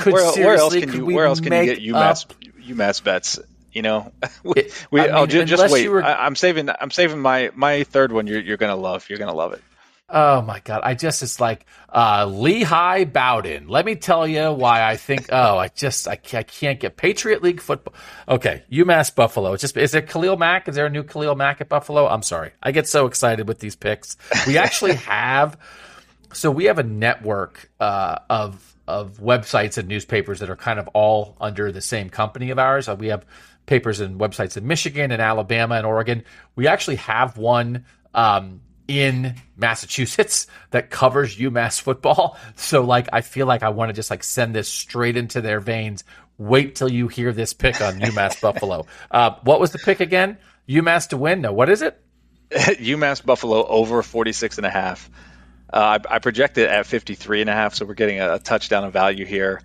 Could where, where else can you where else can you get UMass up- UMass bets? You know, we, we I oh, mean, ju- just unless wait. were- I, I'm saving I'm saving my my third one. You're you're gonna love. You're gonna love it. Oh my god! I just it's like uh, Lehigh Bowden. Let me tell you why I think. Oh, I just I can't, I can't get Patriot League football. Okay, UMass Buffalo. It's just is there Khalil Mack? Is there a new Khalil Mack at Buffalo? I'm sorry. I get so excited with these picks. We actually have. So we have a network uh, of of websites and newspapers that are kind of all under the same company of ours. Uh, we have papers and websites in Michigan and Alabama and Oregon. We actually have one um, in Massachusetts that covers UMass football. So like I feel like I want to just like send this straight into their veins. Wait till you hear this pick on UMass Buffalo. Uh, what was the pick again? UMass to win? No, what is it? UMass Buffalo over 46 and a half. Uh, I, I projected at 53 and a half, so we're getting a, a touchdown of value here.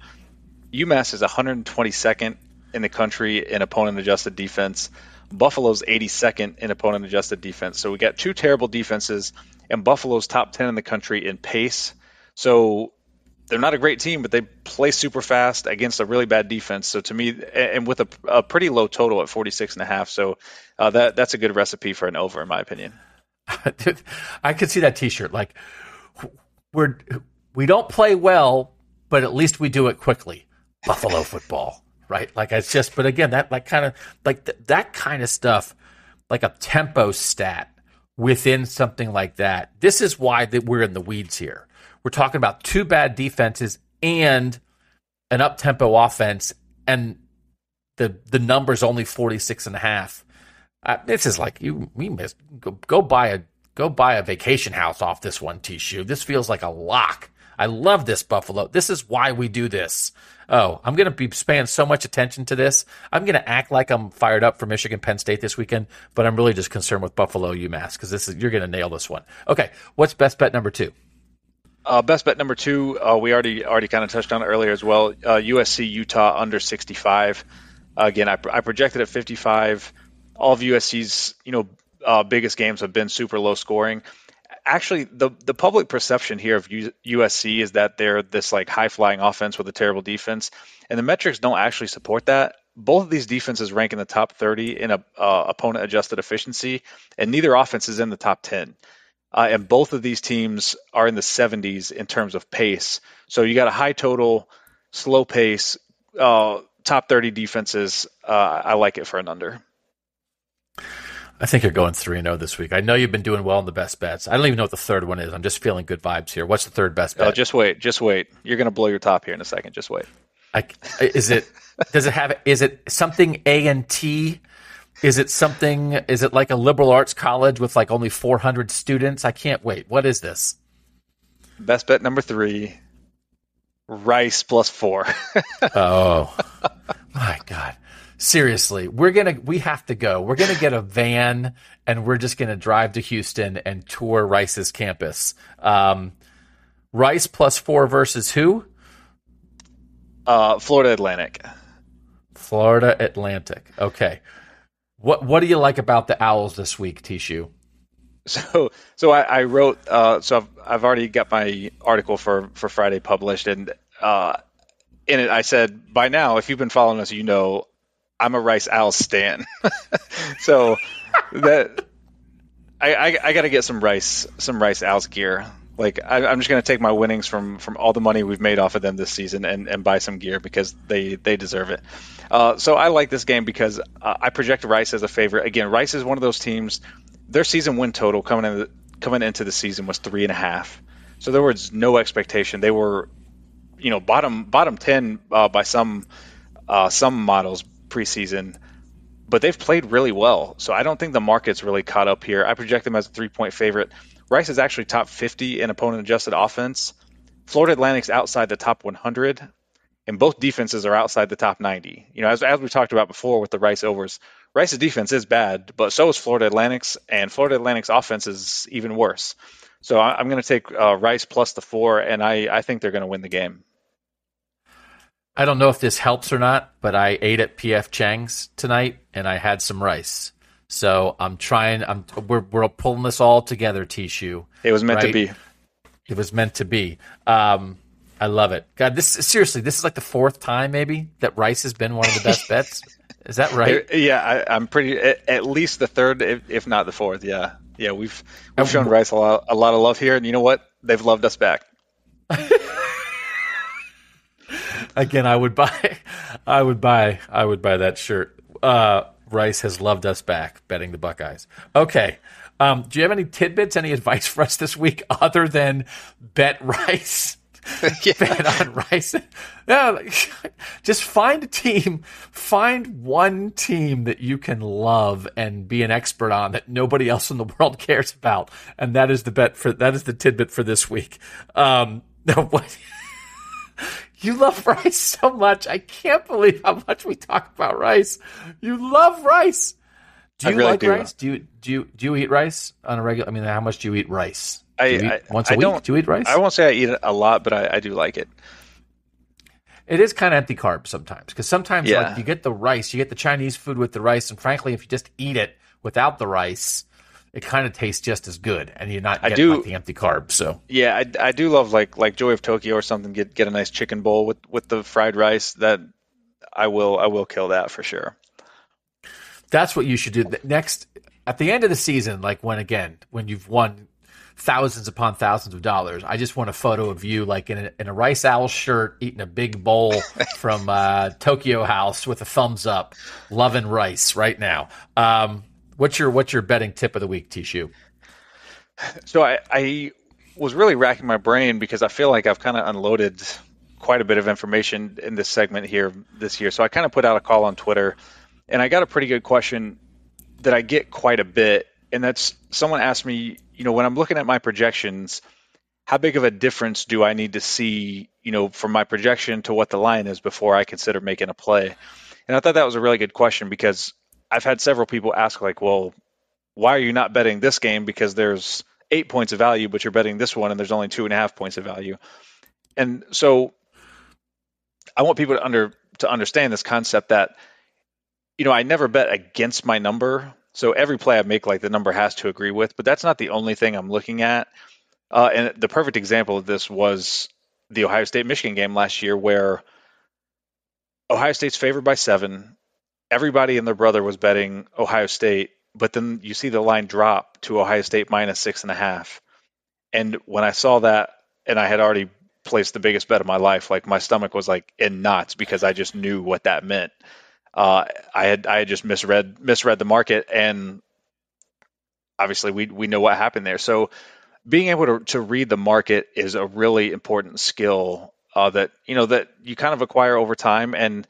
UMass is 122nd in the country in opponent adjusted defense. Buffalo's 82nd in opponent adjusted defense. So we got two terrible defenses, and Buffalo's top 10 in the country in pace. So they're not a great team, but they play super fast against a really bad defense. So to me, and with a, a pretty low total at 46 and a half, so uh, that that's a good recipe for an over, in my opinion. I could see that T-shirt. Like we're we don't play well, but at least we do it quickly. Buffalo football, right? Like it's just. But again, that like kind of like th- that kind of stuff, like a tempo stat within something like that. This is why that we're in the weeds here. We're talking about two bad defenses and an up tempo offense, and the the number's only 46 and a half. Uh, this is like you we missed go, go buy a go buy a vacation house off this one T shoe. This feels like a lock. I love this Buffalo. This is why we do this. Oh, I'm going to be paying so much attention to this. I'm going to act like I'm fired up for Michigan Penn State this weekend, but I'm really just concerned with Buffalo UMass because this is you're going to nail this one. Okay, what's best bet number two? Uh, best bet number two, uh, we already already kind of touched on earlier as well. Uh, USC Utah under 65. again, I, I projected at 55. All of USC's you know uh, biggest games have been super low scoring. Actually, the the public perception here of USC is that they're this like high flying offense with a terrible defense, and the metrics don't actually support that. Both of these defenses rank in the top 30 in a uh, opponent adjusted efficiency, and neither offense is in the top 10. Uh, and both of these teams are in the 70s in terms of pace. So you got a high total, slow pace, uh, top 30 defenses. Uh, I like it for an under. I think you're going 3 0 this week. I know you've been doing well in the best bets. I don't even know what the third one is. I'm just feeling good vibes here. What's the third best bet? Uh, just wait, just wait. You're going to blow your top here in a second. Just wait. I, is it does it have is it something A and T? Is it something is it like a liberal arts college with like only 400 students? I can't wait. What is this? Best bet number three Rice plus four. oh my god. Seriously, we're going to we have to go. We're going to get a van and we're just going to drive to Houston and tour Rice's campus. Um, Rice plus 4 versus who? uh, Florida Atlantic. Florida Atlantic. Okay. What what do you like about the Owls this week, T Shoe? So, so I, I wrote. Uh, so I've, I've already got my article for for Friday published, and uh, in it I said, by now, if you've been following us, you know I'm a Rice Owls stan. so that I, I, I got to get some Rice some Rice Owls gear. Like I, I'm just to take my winnings from from all the money we've made off of them this season and, and buy some gear because they they deserve it. Uh, so I like this game because uh, I project Rice as a favorite. Again, Rice is one of those teams. Their season win total coming in coming into the season was three and a half. So there was no expectation. They were, you know, bottom bottom ten uh, by some uh, some models preseason, but they've played really well. So I don't think the market's really caught up here. I project them as a three point favorite. Rice is actually top 50 in opponent adjusted offense. Florida Atlantic's outside the top 100, and both defenses are outside the top 90. You know, as, as we talked about before with the Rice overs, Rice's defense is bad, but so is Florida Atlantic's, and Florida Atlantic's offense is even worse. So I, am going to take uh, Rice plus the four, and I, I think they're going to win the game. I don't know if this helps or not, but I ate at PF Chang's tonight, and I had some rice. So I'm trying. I'm we're we're pulling this all together, T Shoe. It was meant right? to be. It was meant to be. Um, I love it. God, this seriously, this is like the fourth time maybe that Rice has been one of the best bets. Is that right? Yeah, I, am pretty at, least the third, if, if, not the fourth. Yeah, yeah. We've we've shown Rice a lot, a lot of love here, and you know what? They've loved us back. Again, I would buy, I would buy, I would buy that shirt. Uh, Rice has loved us back, betting the Buckeyes. Okay. Um, do you have any tidbits, any advice for us this week other than bet Rice? yeah. bet on Rice. Yeah, just find a team, find one team that you can love and be an expert on that nobody else in the world cares about, and that is the bet for that is the tidbit for this week. Um, no, what? You love rice so much. I can't believe how much we talk about rice. You love rice. Do you really like do. rice? Do you do you do you eat rice on a regular? I mean, how much do you eat rice? I, eat I once a I week. Do you eat rice? I won't say I eat it a lot, but I, I do like it. It is kind of empty carbs sometimes because sometimes yeah. like you get the rice, you get the Chinese food with the rice, and frankly, if you just eat it without the rice, it kind of tastes just as good, and you're not getting I do, like the empty carbs. So yeah, I, I do love like like Joy of Tokyo or something. Get get a nice chicken bowl with with the fried rice. That I will I will kill that for sure. That's what you should do next at the end of the season. Like when again when you've won thousands upon thousands of dollars. I just want a photo of you like in a, in a Rice Owl shirt eating a big bowl from uh, Tokyo House with a thumbs up, loving rice right now. Um, What's your what's your betting tip of the week, T Shoe? So I, I was really racking my brain because I feel like I've kind of unloaded quite a bit of information in this segment here this year. So I kind of put out a call on Twitter, and I got a pretty good question that I get quite a bit, and that's someone asked me, you know, when I'm looking at my projections, how big of a difference do I need to see, you know, from my projection to what the line is before I consider making a play? And I thought that was a really good question because I've had several people ask, like, well, why are you not betting this game? Because there's eight points of value, but you're betting this one and there's only two and a half points of value. And so I want people to under to understand this concept that, you know, I never bet against my number. So every play I make, like the number has to agree with, but that's not the only thing I'm looking at. Uh, and the perfect example of this was the Ohio State Michigan game last year, where Ohio State's favored by seven everybody and their brother was betting Ohio State, but then you see the line drop to Ohio State minus six and a half. And when I saw that, and I had already placed the biggest bet of my life, like my stomach was like in knots because I just knew what that meant. Uh, I had I had just misread misread the market, and obviously we we know what happened there. So being able to, to read the market is a really important skill uh, that you know that you kind of acquire over time and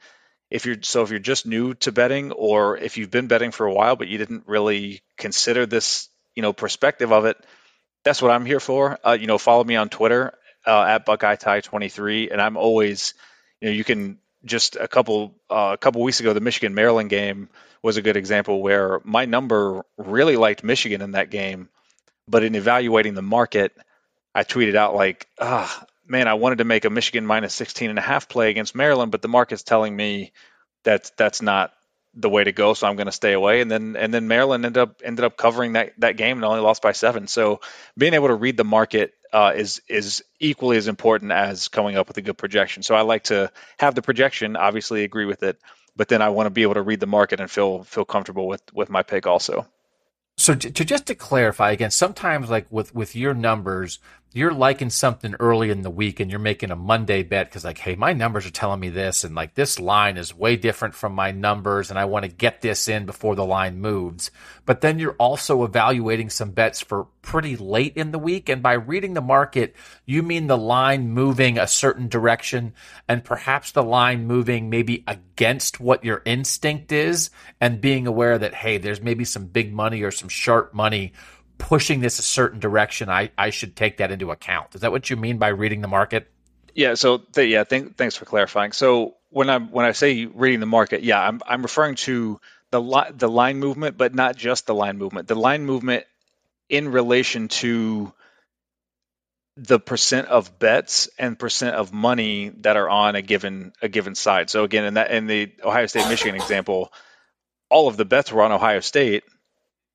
if you're so if you're just new to betting or if you've been betting for a while but you didn't really consider this you know perspective of it that's what i'm here for. Uh, you know follow me on twitter uh, at buckeye tie 23 and i'm always you know you can just a couple uh, a couple weeks ago the michigan maryland game was a good example where my number really liked michigan in that game. But in evaluating the market i tweeted out like ah man, I wanted to make a Michigan minus 16 and a half play against Maryland, but the market's telling me that that's not the way to go, so I'm going to stay away. And then and then Maryland ended up ended up covering that that game and only lost by seven. So being able to read the market uh, is is equally as important as coming up with a good projection. So I like to have the projection, obviously agree with it, but then I want to be able to read the market and feel feel comfortable with with my pick also. So to, to just to clarify again, sometimes like with with your numbers, you're liking something early in the week and you're making a Monday bet because like, hey, my numbers are telling me this, and like this line is way different from my numbers, and I want to get this in before the line moves. But then you're also evaluating some bets for pretty late in the week, and by reading the market, you mean the line moving a certain direction, and perhaps the line moving maybe against what your instinct is, and being aware that hey, there's maybe some big money or some sharp money pushing this a certain direction, I, I should take that into account. Is that what you mean by reading the market? Yeah. So th- yeah, th- thanks for clarifying. So when I when I say reading the market, yeah, I'm I'm referring to the li- the line movement, but not just the line movement. The line movement in relation to the percent of bets and percent of money that are on a given a given side. So again, in that in the Ohio State Michigan example, all of the bets were on Ohio State,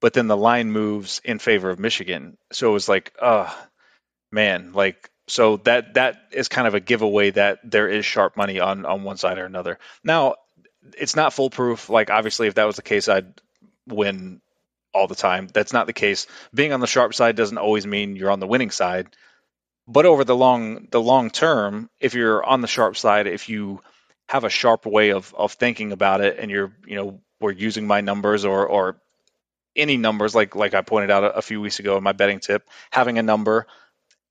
but then the line moves in favor of Michigan. So it was like, uh man, like so that that is kind of a giveaway that there is sharp money on on one side or another. Now, it's not foolproof. Like obviously, if that was the case, I'd win all the time. That's not the case. Being on the sharp side doesn't always mean you're on the winning side. But over the long the long term, if you're on the sharp side, if you have a sharp way of of thinking about it, and you're you know we're using my numbers or or any numbers like like I pointed out a, a few weeks ago in my betting tip, having a number,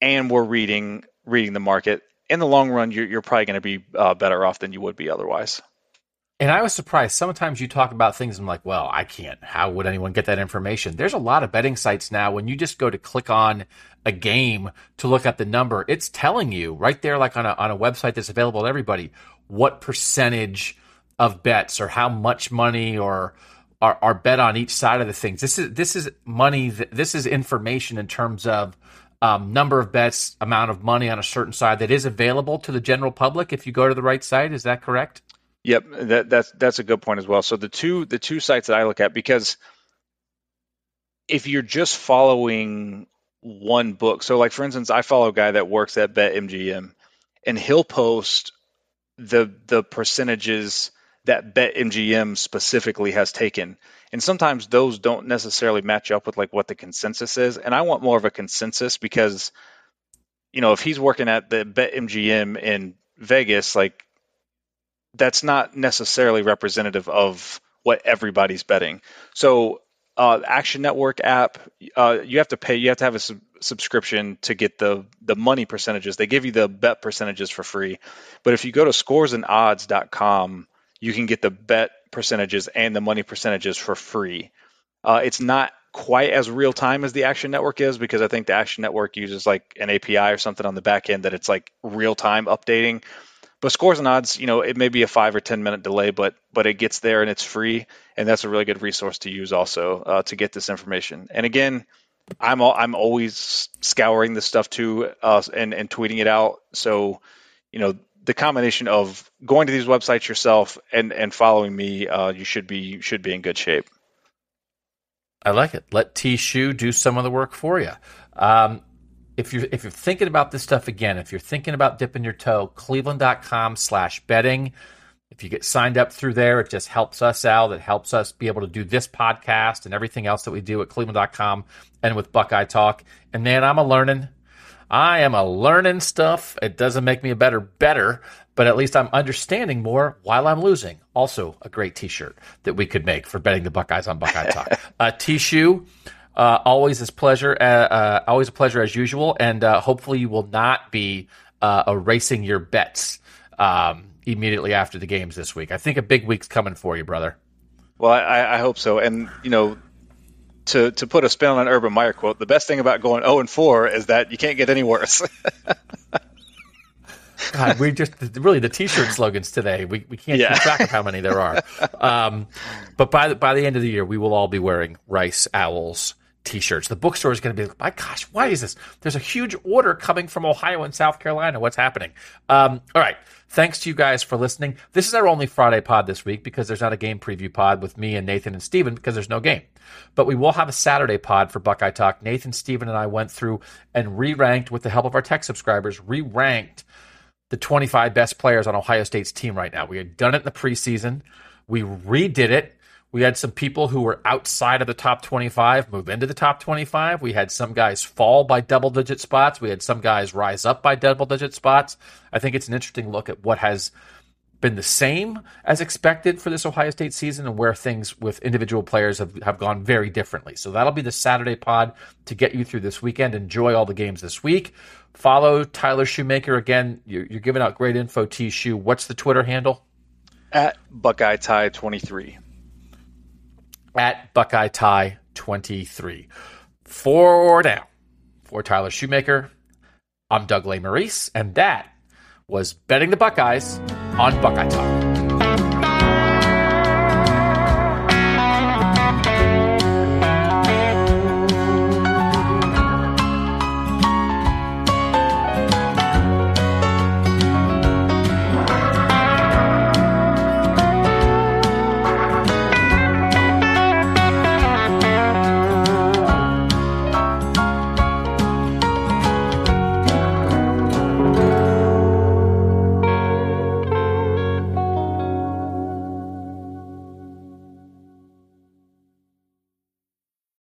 and we're reading reading the market in the long run, you're, you're probably going to be uh, better off than you would be otherwise. And I was surprised. Sometimes you talk about things, I'm like, well, I can't. How would anyone get that information? There's a lot of betting sites now. When you just go to click on a game to look at the number, it's telling you right there, like on a, on a website that's available to everybody, what percentage of bets or how much money or are, are bet on each side of the things. This is this is money. This is information in terms of um, number of bets, amount of money on a certain side that is available to the general public if you go to the right site. Is that correct? Yep, that, that's that's a good point as well. So the two the two sites that I look at because if you're just following one book, so like for instance, I follow a guy that works at BetMGM, and he'll post the the percentages that BetMGM specifically has taken, and sometimes those don't necessarily match up with like what the consensus is. And I want more of a consensus because, you know, if he's working at the BetMGM in Vegas, like that's not necessarily representative of what everybody's betting. So, uh, Action Network app, uh, you have to pay. You have to have a sub- subscription to get the the money percentages. They give you the bet percentages for free, but if you go to scoresandodds.com, you can get the bet percentages and the money percentages for free. Uh, it's not quite as real time as the Action Network is because I think the Action Network uses like an API or something on the back end that it's like real time updating. But scores and odds, you know, it may be a five or ten minute delay, but but it gets there and it's free, and that's a really good resource to use also uh, to get this information. And again, I'm all, I'm always scouring this stuff too uh, and and tweeting it out. So, you know, the combination of going to these websites yourself and and following me, uh, you should be you should be in good shape. I like it. Let T do some of the work for you. Um, if you're if you're thinking about this stuff again, if you're thinking about dipping your toe, cleveland.com slash betting. If you get signed up through there, it just helps us out. It helps us be able to do this podcast and everything else that we do at cleveland.com and with Buckeye Talk. And man, I'm a learning. I am a learning stuff. It doesn't make me a better better, but at least I'm understanding more while I'm losing. Also, a great T-shirt that we could make for betting the Buckeyes on Buckeye Talk. uh, T-shoe. Uh, always a pleasure. Uh, uh, always a pleasure as usual, and uh, hopefully you will not be uh, erasing your bets um, immediately after the games this week. I think a big week's coming for you, brother. Well, I, I hope so. And you know, to to put a spin on an Urban Meyer quote, the best thing about going 0 and 4 is that you can't get any worse. God, we just really the T-shirt slogans today. We we can't yeah. keep track of how many there are. Um, but by the by the end of the year, we will all be wearing Rice Owls t-shirts. The bookstore is going to be like, my gosh, why is this? There's a huge order coming from Ohio and South Carolina. What's happening? Um, all right. Thanks to you guys for listening. This is our only Friday pod this week because there's not a game preview pod with me and Nathan and Steven because there's no game. But we will have a Saturday pod for Buckeye Talk. Nathan, Steven, and I went through and re-ranked with the help of our tech subscribers, re-ranked the 25 best players on Ohio State's team right now. We had done it in the preseason. We redid it we had some people who were outside of the top 25 move into the top 25. We had some guys fall by double digit spots. We had some guys rise up by double digit spots. I think it's an interesting look at what has been the same as expected for this Ohio State season and where things with individual players have, have gone very differently. So that'll be the Saturday pod to get you through this weekend. Enjoy all the games this week. Follow Tyler Shoemaker. Again, you're, you're giving out great info, T Shoe. What's the Twitter handle? At Buckeye Tie 23 at Buckeye Tie 23. For now, for Tyler Shoemaker, I'm Doug Lesmerises, and that was betting the Buckeyes on Buckeye Talk.